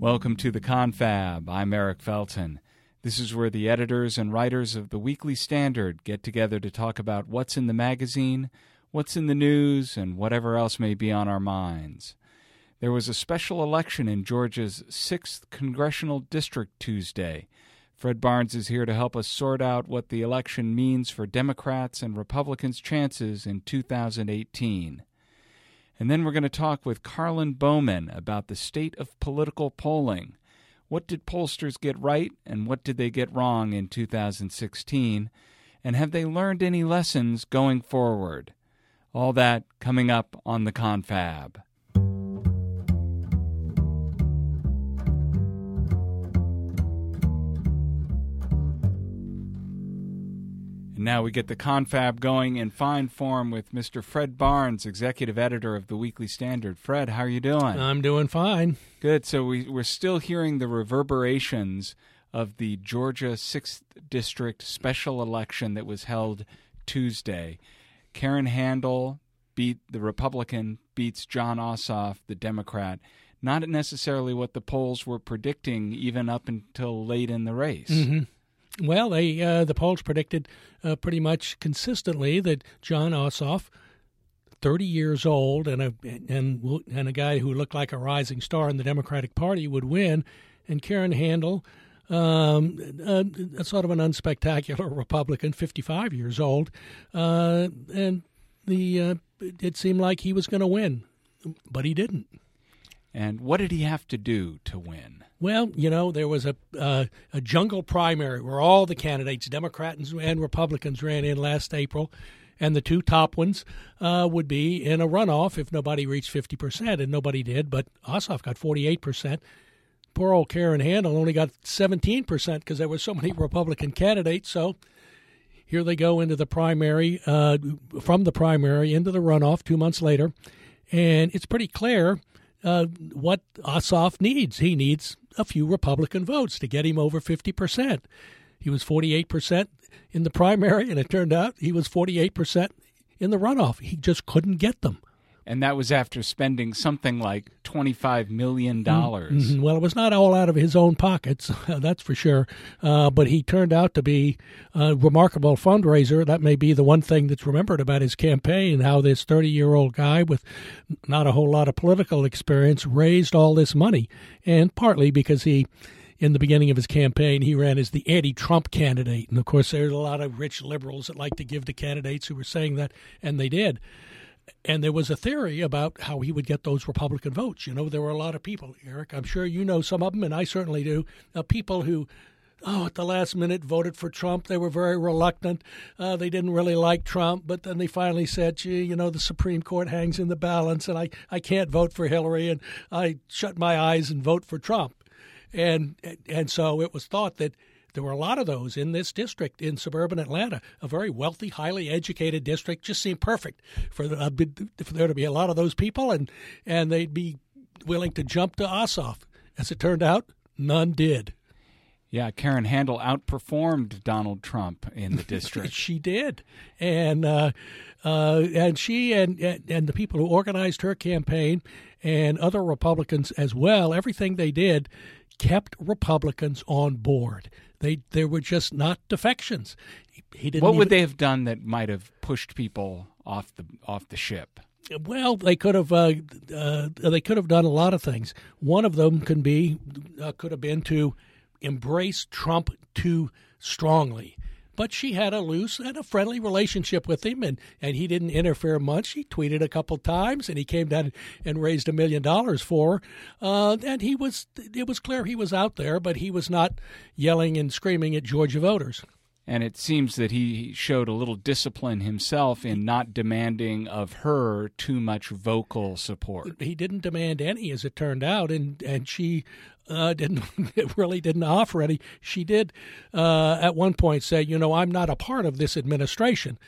Welcome to the Confab. I'm Eric Felten. This is where the editors and writers of the Weekly Standard get together to talk about what's in the magazine, what's in the news, and whatever else may be on our minds. There was a special election in Georgia's 6th Congressional District Tuesday. Fred Barnes is here to help us sort out what the election means for Democrats and Republicans' chances in 2018. And then we're going to talk with Karlyn Bowman about the state of political polling. What did pollsters get right and what did they get wrong in 2016? And have they learned any lessons going forward? All that coming up on the Confab. And now we get the confab going in fine form with Mr. Fred Barnes, executive editor of the Weekly Standard. Fred, how are you doing? I'm doing fine. Good. So we, we're still hearing the reverberations of the Georgia 6th District special election that was held Tuesday. Karen Handel beat the Republican, beats Jon Ossoff, the Democrat. Not necessarily what the polls were predicting, even up until late in the race. Mm-hmm. Well, they uh, the polls predicted uh, pretty much consistently that Jon Ossoff, 30 years old and a and and a guy who looked like a rising star in the Democratic Party would win, and Karen Handel, um, a, a sort of an unspectacular Republican, 55 years old, uh, and the uh, it seemed like he was going to win, but he didn't. And what did he have to do to win? Well, you know, there was a uh, a jungle primary where all the candidates, Democrats and Republicans, ran in last April, and the two top ones uh, would be in a runoff if nobody reached fifty percent, and nobody did. But Ossoff got forty eight percent. Poor old Karen Handel only got seventeen percent because there were so many Republican candidates. So here they go into the primary, uh, from the primary into the runoff two months later, and it's pretty clear uh, what Ossoff needs. He needs a few Republican votes to get him over 50%. He was 48% in the primary, and it turned out he was 48% in the runoff. He just couldn't get them. And that was after spending something like $25 million. Mm-hmm. Well, it was not all out of his own pockets, that's for sure. Uh, but he turned out to be a remarkable fundraiser. That may be the one thing that's remembered about his campaign how this 30 year old guy with not a whole lot of political experience raised all this money. And partly because he in the beginning of his campaign, he ran as the anti Trump candidate. And of course, there's a lot of rich liberals that like to give to candidates who were saying that, and they did and there was a theory about how he would get those Republican votes. You know, there were a lot of people, Eric. I'm sure you know some of them, and I certainly do. Uh, people who, oh, at the last minute voted for Trump. They were very reluctant. Uh, they didn't really like Trump, but then they finally said, "Gee, you know, the Supreme Court hangs in the balance, and I I can't vote for Hillary, and I shut my eyes and vote for Trump." And and so it was thought that there were a lot of those in this district in suburban Atlanta, a very wealthy, highly educated district. Just seemed perfect for, uh, for there to be a lot of those people, and and they'd be willing to jump to Ossoff. As it turned out, none did. Yeah, Karen Handel outperformed Donald Trump in the district. she did, and uh, uh, and she and and the people who organized her campaign and other Republicans as well. Everything they did kept Republicans on board. They they were just not defections. He didn't. What would they have done that might have pushed people off the off the ship? Well, they could have uh, uh, they could have done a lot of things. One of them could be uh, could have been to embrace Trump too strongly but she had a loose and a friendly relationship with him, and, and he didn't interfere much. He tweeted a couple times, and he came down and raised a million dollars for her. Uh, and he was it was clear he was out there, but he was not yelling and screaming at Georgia voters. And it seems that he showed a little discipline himself in not demanding of her too much vocal support. He didn't demand any, as it turned out, and and she uh, didn't really didn't offer any. She did uh, at one point say, "You know, I'm not a part of this administration."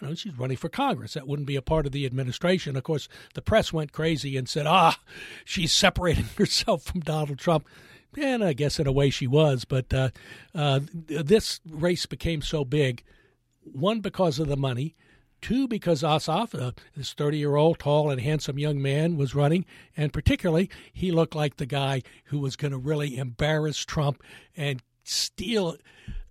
You know, she's running for Congress. That wouldn't be a part of the administration. Of course, the press went crazy and said, "Ah, she's separating herself from Donald Trump." And I guess in a way she was, but uh, uh, this race became so big, one because of the money, Two, because Ossoff, uh, this 30 year old tall and handsome young man, was running, and particularly, he looked like the guy who was going to really embarrass Trump and steal,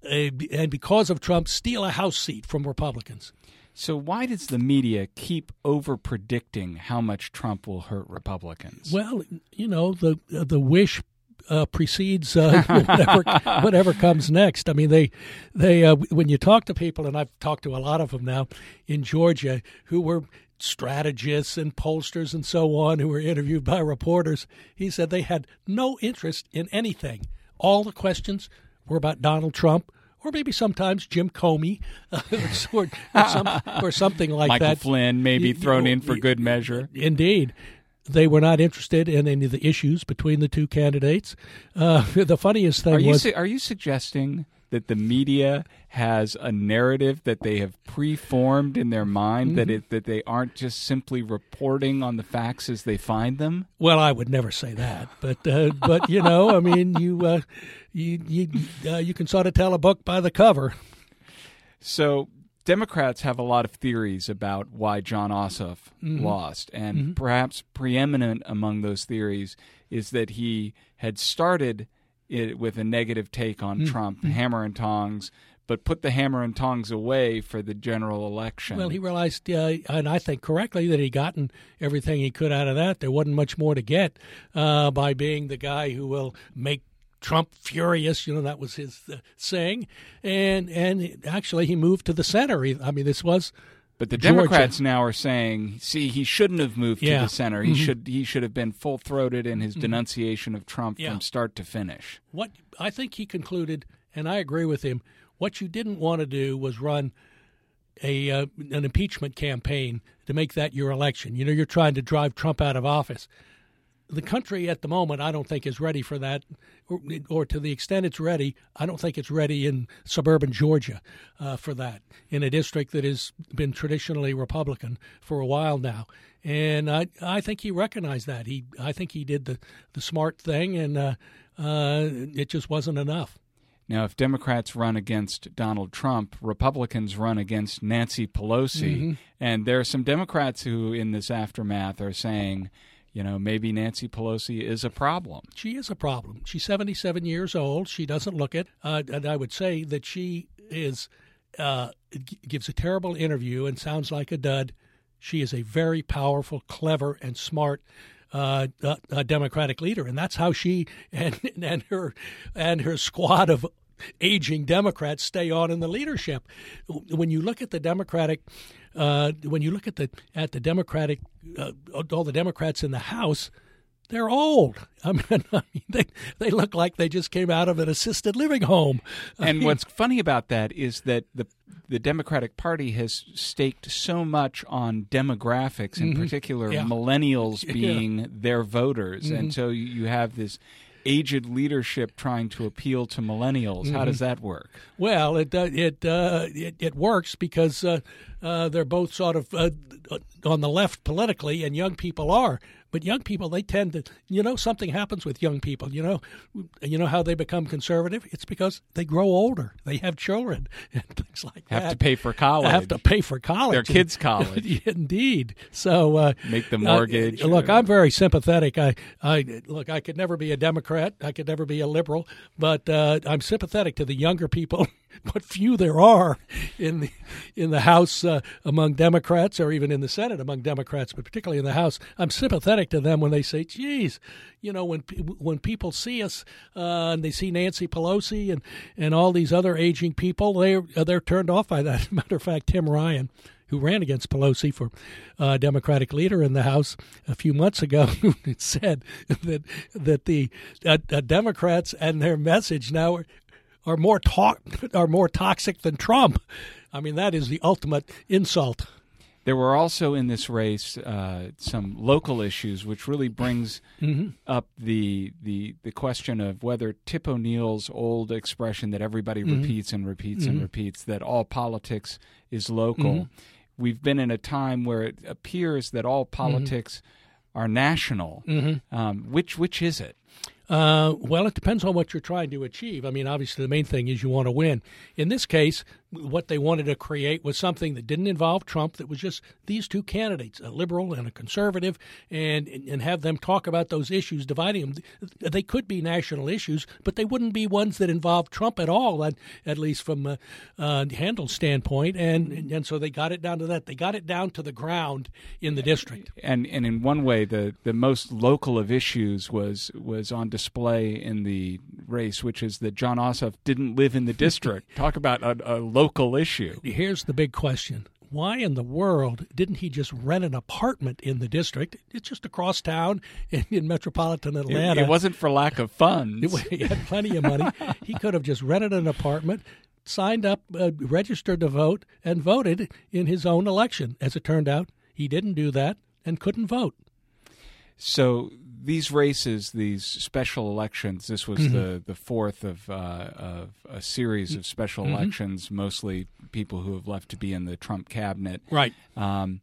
uh, and because of Trump, steal a House seat from Republicans. So why does the media keep over predicting how much Trump will hurt Republicans? Well, you know, the the wish uh, precedes uh, whatever whatever comes next. I mean, they they uh, when you talk to people, and I've talked to a lot of them now in Georgia who were strategists and pollsters and so on who were interviewed by reporters. He said they had no interest in anything. All the questions were about Donald Trump. Or maybe sometimes Jim Comey, or, or, some, or something like Michael that. Flynn, maybe thrown in for good measure. Indeed they were not interested in any of the issues between the two candidates. Uh, the funniest thing are you was, su- are you suggesting that the media has a narrative that they have preformed in their mind mm-hmm. that it that they aren't just simply reporting on the facts as they find them? Well, I would never say that, but uh, but you know, I mean, you uh, you you uh, you can sort of tell a book by the cover. So Democrats have a lot of theories about why Jon Ossoff mm-hmm. lost, and mm-hmm. perhaps preeminent among those theories is that he had started it with a negative take on mm-hmm. Trump, hammer and tongs, but put the hammer and tongs away for the general election. Well, he realized, uh, and I think correctly, that he'd gotten everything he could out of that. There wasn't much more to get uh, by being the guy who will make Trump furious. You know that was his uh, saying, and and actually he moved to the center. He, I mean, this was. But the Georgia. Democrats now are saying, "See, he shouldn't have moved yeah. to the center. He mm-hmm. should he should have been full throated in his mm-hmm. denunciation of Trump yeah. from start to finish." What I think he concluded, and I agree with him. What you didn't want to do was run a uh, an impeachment campaign to make that your election. You know, you're trying to drive Trump out of office the country at the moment, I don't think is ready for that, or, or, to the extent it's ready, I don't think it's ready in suburban Georgia uh, for that, in a district that has been traditionally Republican for a while now. And I, I think he recognized that. He, I think he did the, the smart thing, and uh, uh, it just wasn't enough. Now, if Democrats run against Donald Trump, Republicans run against Nancy Pelosi. Mm-hmm. And there are some Democrats who, in this aftermath, are saying, you know, maybe Nancy Pelosi is a problem. She is a problem. She's 77 years old. She doesn't look it. Uh, and I would say that she is uh, gives a terrible interview and sounds like a dud. She is a very powerful, clever, and smart uh, uh, Democratic leader, and that's how she and and her and her squad of aging Democrats stay on in the leadership. When you look at the Democratic uh, when you look at the at the Democratic, uh, all the Democrats in the House, they're old. I mean, I mean, they they look like they just came out of an assisted living home. I and mean, what's funny about that is that the the Democratic Party has staked so much on demographics, in mm-hmm. particular yeah. millennials being yeah. their voters, mm-hmm. and so you have this aged leadership trying to appeal to millennials. Mm-hmm. How does that work? Well, it uh, it, uh, it, it works because uh, uh they're both sort of uh, on the left politically, and young people are. But young people, they tend to, you know, something happens with young people. You know, you know how they become conservative. It's because they grow older, they have children, and things like have that. Have to pay for college. Have to pay for college. Their kids' college. Indeed. So uh, make the mortgage. Uh, look, I'm very sympathetic. I, I look. I could never be a Democrat. I could never be a liberal. But uh, I'm sympathetic to the younger people what few there are in the in the House uh, among Democrats, or even in the Senate among Democrats, but particularly in the House. I'm sympathetic to them when they say, "Geez, you know, when when people see us uh, and they see Nancy Pelosi and and all these other aging people, they they're turned off by that." Matter of fact, Tim Ryan who ran against Pelosi for uh, Democratic leader in the House a few months ago, said that that the uh, uh, Democrats and their message now are, are more to- are more toxic than Trump. I mean, that is the ultimate insult. There were also in this race uh, some local issues, which really brings mm-hmm. up the, the the question of whether Tip O'Neill's old expression that everybody mm-hmm. repeats and repeats mm-hmm. and repeats that all politics is local. Mm-hmm. We've been in a time where it appears that all Mm-hmm. politics are national. Um, which which is it? Uh, well, it depends on what you're trying to achieve. I mean, obviously, the main thing is you want to win. In this case, what they wanted to create was something that didn't involve Trump, that was just these two candidates, a liberal and a conservative, and and have them talk about those issues, dividing them. They could be national issues, but they wouldn't be ones that involve Trump at all, at, at least from a uh, Handel's standpoint. And and so they got it down to that. They got it down to the ground in the district. And and in one way, the the most local of issues was was on display in the race, which is that Jon Ossoff didn't live in the district. Talk about a, a local issue. Here's the big question. Why in the world didn't he just rent an apartment in the district? It's just across town in, in metropolitan Atlanta. It, it, wasn't for lack of funds. he had plenty of money. he could have just rented an apartment, signed up, uh, registered to vote, and voted in his own election. As it turned out, he didn't do that and couldn't vote. So these races, these special elections, this was mm-hmm. the, the fourth of, uh, of a series of special mm-hmm. elections, mostly people who have left to be in the Trump cabinet. Right. Um,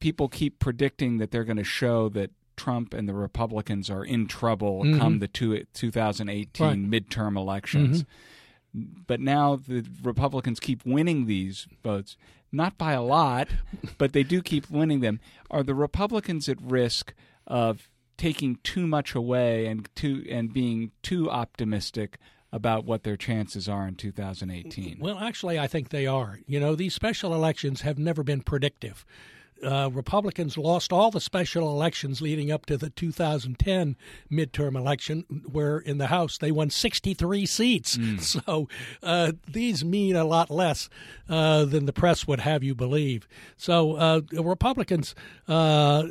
people keep predicting that they're going to show that Trump and the Republicans are in trouble mm-hmm. come the two, 2018 right. midterm elections. Mm-hmm. But now the Republicans keep winning these votes, not by a lot, but they do keep winning them. Are the Republicans at risk of taking too much away and too and being too optimistic about what their chances are in 2018? Well, actually, I think they are. You know, these special elections have never been predictive uh, Republicans lost all the special elections leading up to the 2010 midterm election, where in the House they won 63 seats. Mm. So uh, these mean a lot less uh, than the press would have you believe. So uh, Republicans, uh,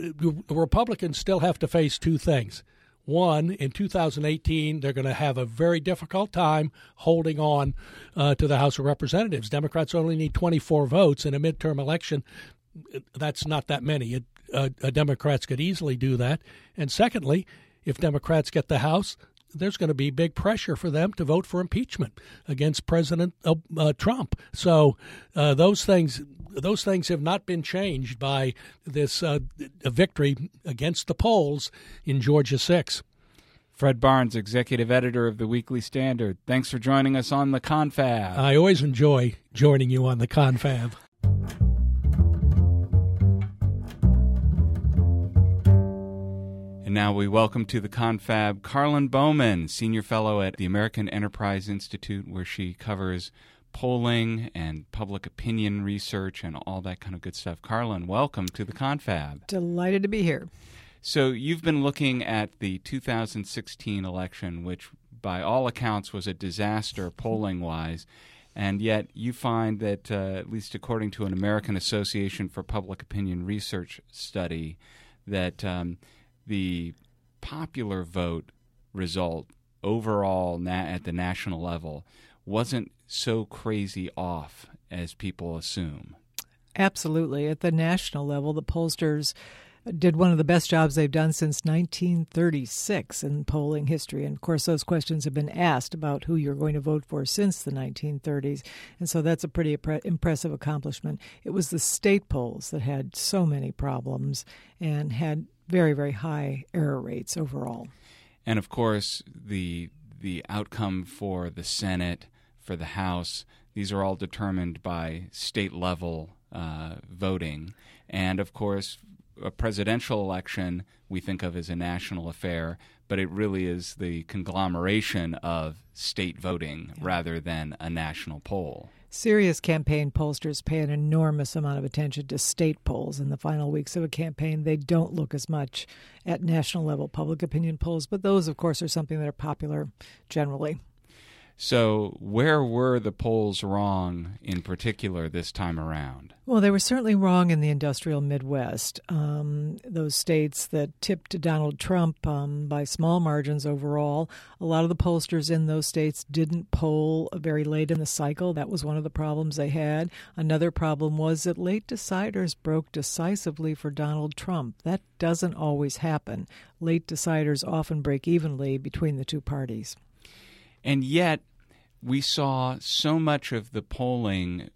Republicans still have to face two things. One, in 2018, they're going to have a very difficult time holding on uh, to the House of Representatives. Democrats only need 24 votes in a midterm election that's not that many. It, uh, uh, Democrats could easily do that. And secondly, if Democrats get the House, there's going to be big pressure for them to vote for impeachment against President uh, uh Trump. So uh, those things those things have not been changed by this uh, victory against the polls in Georgia six. Fred Barnes, executive editor of the Weekly Standard. Thanks for joining us on the Confab. I always enjoy joining you on the Confab. And now we welcome to the confab Karlyn Bowman, senior fellow at the American Enterprise Institute, where she covers polling and public opinion research and all that kind of good stuff. Karlyn, welcome to the confab. Delighted to be here. So, you've been looking at the 2016 election, which by all accounts was a disaster polling wise. And yet, you find that, uh, at least according to an American Association for Public Opinion Research study, that um, the popular vote result overall na- at the national level wasn't so crazy off as people assume. Absolutely. At the national level, the pollsters did one of the best jobs they've done since 1936 in polling history. And of course, those questions have been asked about who you're going to vote for since the 1930s. And so that's a pretty impressive accomplishment. It was the state polls that had so many problems and had very, very high error rates overall. And of course, the the outcome for the Senate, for the House, these are all determined by state level uh, voting. And of course, a presidential election we think of as a national affair, but it really is the conglomeration of state voting yeah. rather than a national poll. Serious campaign pollsters pay an enormous amount of attention to state polls in the final weeks of a campaign. They don't look as much at national level public opinion polls, but those, of course, are something that are popular generally. So, where were the polls wrong in particular this time around? Well, they were certainly wrong in the industrial Midwest. Um, those states that tipped Donald Trump um, by small margins overall. A lot of the pollsters in those states didn't poll very late in the cycle. That was one of the problems they had. Another problem was that late deciders broke decisively for Donald Trump. That doesn't always happen. Late deciders often break evenly between the two parties. And yet, we saw so much of the polling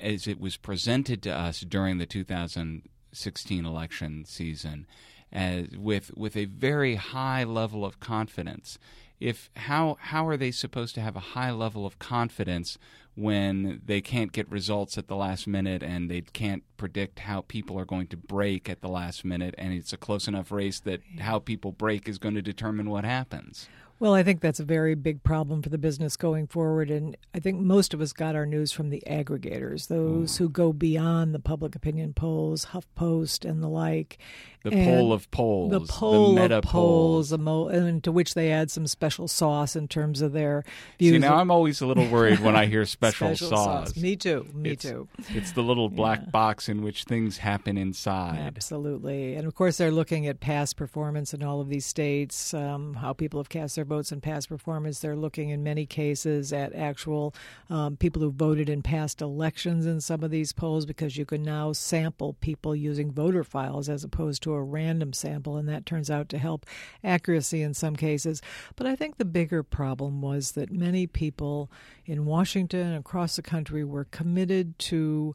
as it was presented to us during the 2016 election season as with with a very high level of confidence if how how are they supposed to have a high level of confidence when they can't get results at the last minute and they can't predict how people are going to break at the last minute and it's a close enough race that how people break is going to determine what happens. Well, I think that's a very big problem for the business going forward. And I think most of us got our news from the aggregators, those mm. who go beyond the public opinion polls, HuffPost and the like. The poll of polls. The poll the of polls, polls. and to which they add some special sauce in terms of their views. See, now I'm always a little worried when I hear special, special sauce. sauce. Me too. Me it's, too. It's the little black yeah. box in which things happen inside. Absolutely. And of course, they're looking at past performance in all of these states, um, how people have cast their votes in past performance. They're looking in many cases at actual um, people who voted in past elections in some of these polls because you can now sample people using voter files as opposed to a random sample, and that turns out to help accuracy in some cases. But I think the bigger problem was that many people in Washington and across the country were committed to.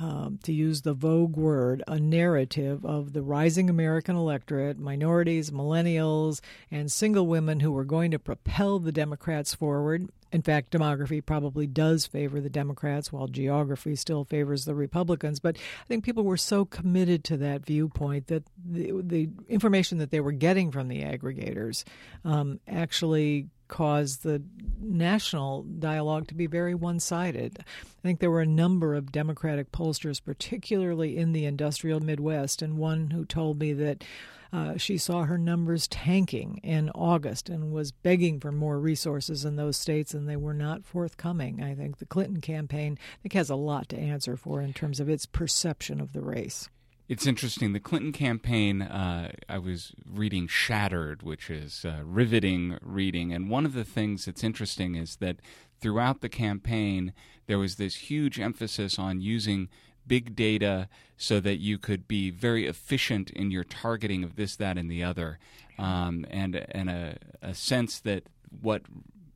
Um, to use the vogue word, a narrative of the rising American electorate, minorities, millennials, and single women who were going to propel the Democrats forward in fact, demography probably does favor the Democrats, while geography still favors the Republicans. But I think people were so committed to that viewpoint that the, the information that they were getting from the aggregators um, actually caused the national dialogue to be very one sided. I think there were a number of Democratic pollsters, particularly in the industrial Midwest, and one who told me that uh, she saw her numbers tanking in August and was begging for more resources in those states, and they were not forthcoming. I think the Clinton campaign I think has a lot to answer for in terms of its perception of the race. It's interesting. The Clinton campaign, uh, I was reading Shattered, which is uh, riveting reading. And one of the things that's interesting is that throughout the campaign, there was this huge emphasis on using big data so that you could be very efficient in your targeting of this, that, and the other, um, and and a, a sense that what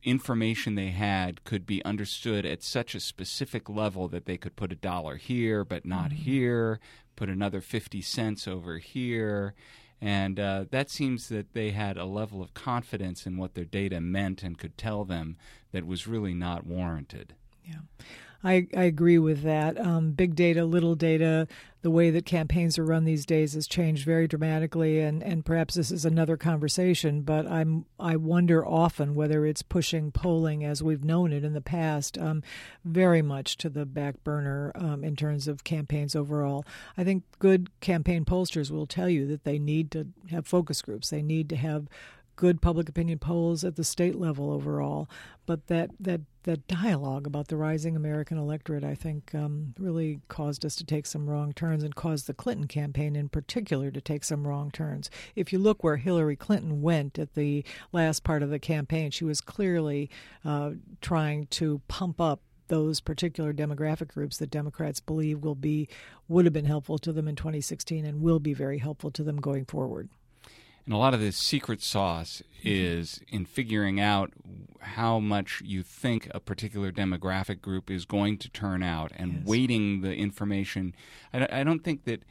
information they had could be understood at such a specific level that they could put a dollar here but not mm-hmm. here, put another 50 cents over here. And uh, that seems that they had a level of confidence in what their data meant and could tell them that was really not warranted. Yeah. I, I agree with that. Um, big data, little data, the way that campaigns are run these days has changed very dramatically, and, and perhaps this is another conversation. But I'm I wonder often whether it's pushing polling as we've known it in the past, um, very much to the back burner um, in terms of campaigns overall. I think good campaign pollsters will tell you that they need to have focus groups. They need to have good public opinion polls at the state level overall. But that that that dialogue about the rising American electorate, I think, um, really caused us to take some wrong turns and caused the Clinton campaign in particular to take some wrong turns. If you look where Hillary Clinton went at the last part of the campaign, she was clearly uh, trying to pump up those particular demographic groups that Democrats believe will be would have been helpful to them in 2016 and will be very helpful to them going forward. And a lot of this secret sauce is in figuring out how much you think a particular demographic group is going to turn out and yes. weighting the information. I, I don't think that.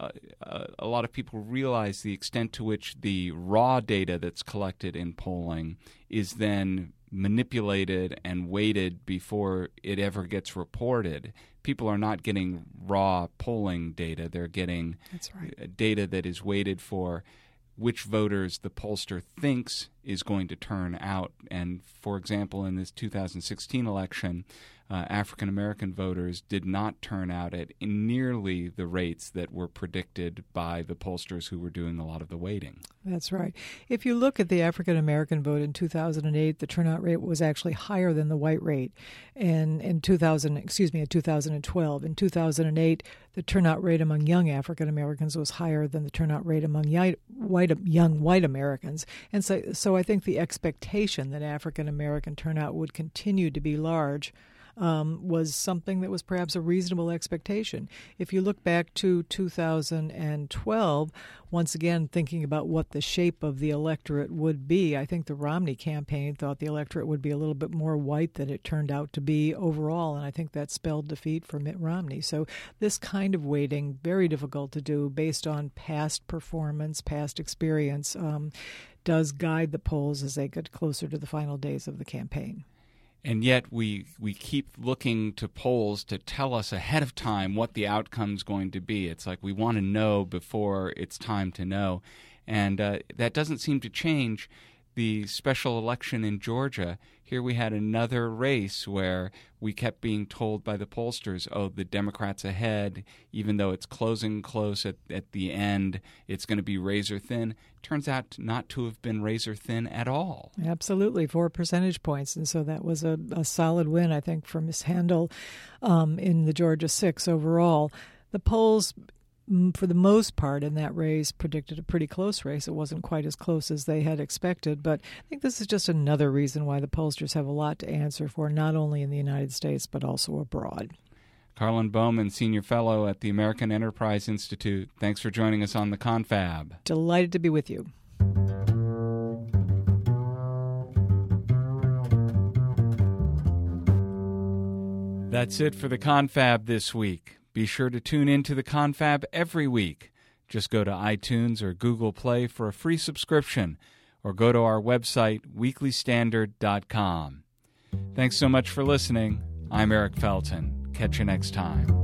Uh, uh, a lot of people realize the extent to which the raw data that's collected in polling is then manipulated and weighted before it ever gets reported. People are not getting raw polling data; they're getting right. data that is weighted for which voters the pollster thinks is going to turn out. And for example, in this 2016 election, uh, African American voters did not turn out at nearly the rates that were predicted by the pollsters who were doing a lot of the weighting. That's right. If you look at the African American vote in 2008, the turnout rate was actually higher than the white rate. And in 2000, excuse me, in 2012, in 2008, the turnout rate among young African Americans was higher than the turnout rate among white, young white Americans. And so, so I think the expectation that African American turnout would continue to be large um, was something that was perhaps a reasonable expectation. If you look back to 2012, once again thinking about what the shape of the electorate would be, I think the Romney campaign thought the electorate would be a little bit more white than it turned out to be overall, and I think that spelled defeat for Mitt Romney. So this kind of weighting very difficult to do based on past performance, past experience. Um, does guide the polls as they get closer to the final days of the campaign and yet we we keep looking to polls to tell us ahead of time what the outcome's going to be. It's like we want to know before it's time to know, and uh, that doesn't seem to change. The special election in Georgia, here we had another race where we kept being told by the pollsters, oh, the Democrats ahead, even though it's closing close at, at the end, it's going to be razor thin. Turns out not to have been razor thin at all. Absolutely, four percentage points. And so that was a, a solid win, I think, for Ms. Handel um, in the Georgia six overall. The polls for the most part in that race predicted a pretty close race. It wasn't quite as close as they had expected, but I think this is just another reason why the pollsters have a lot to answer for, not only in the United States but also abroad. Karlyn Bowman, Senior Fellow at the American Enterprise Institute. Thanks for joining us on the Confab. Delighted to be with you. That's it for the Confab this week. Be sure to tune in to the Confab every week. Just go to iTunes or Google Play for a free subscription, or go to our website, weeklystandard.com. Thanks so much for listening. I'm Eric Felten. Catch you next time.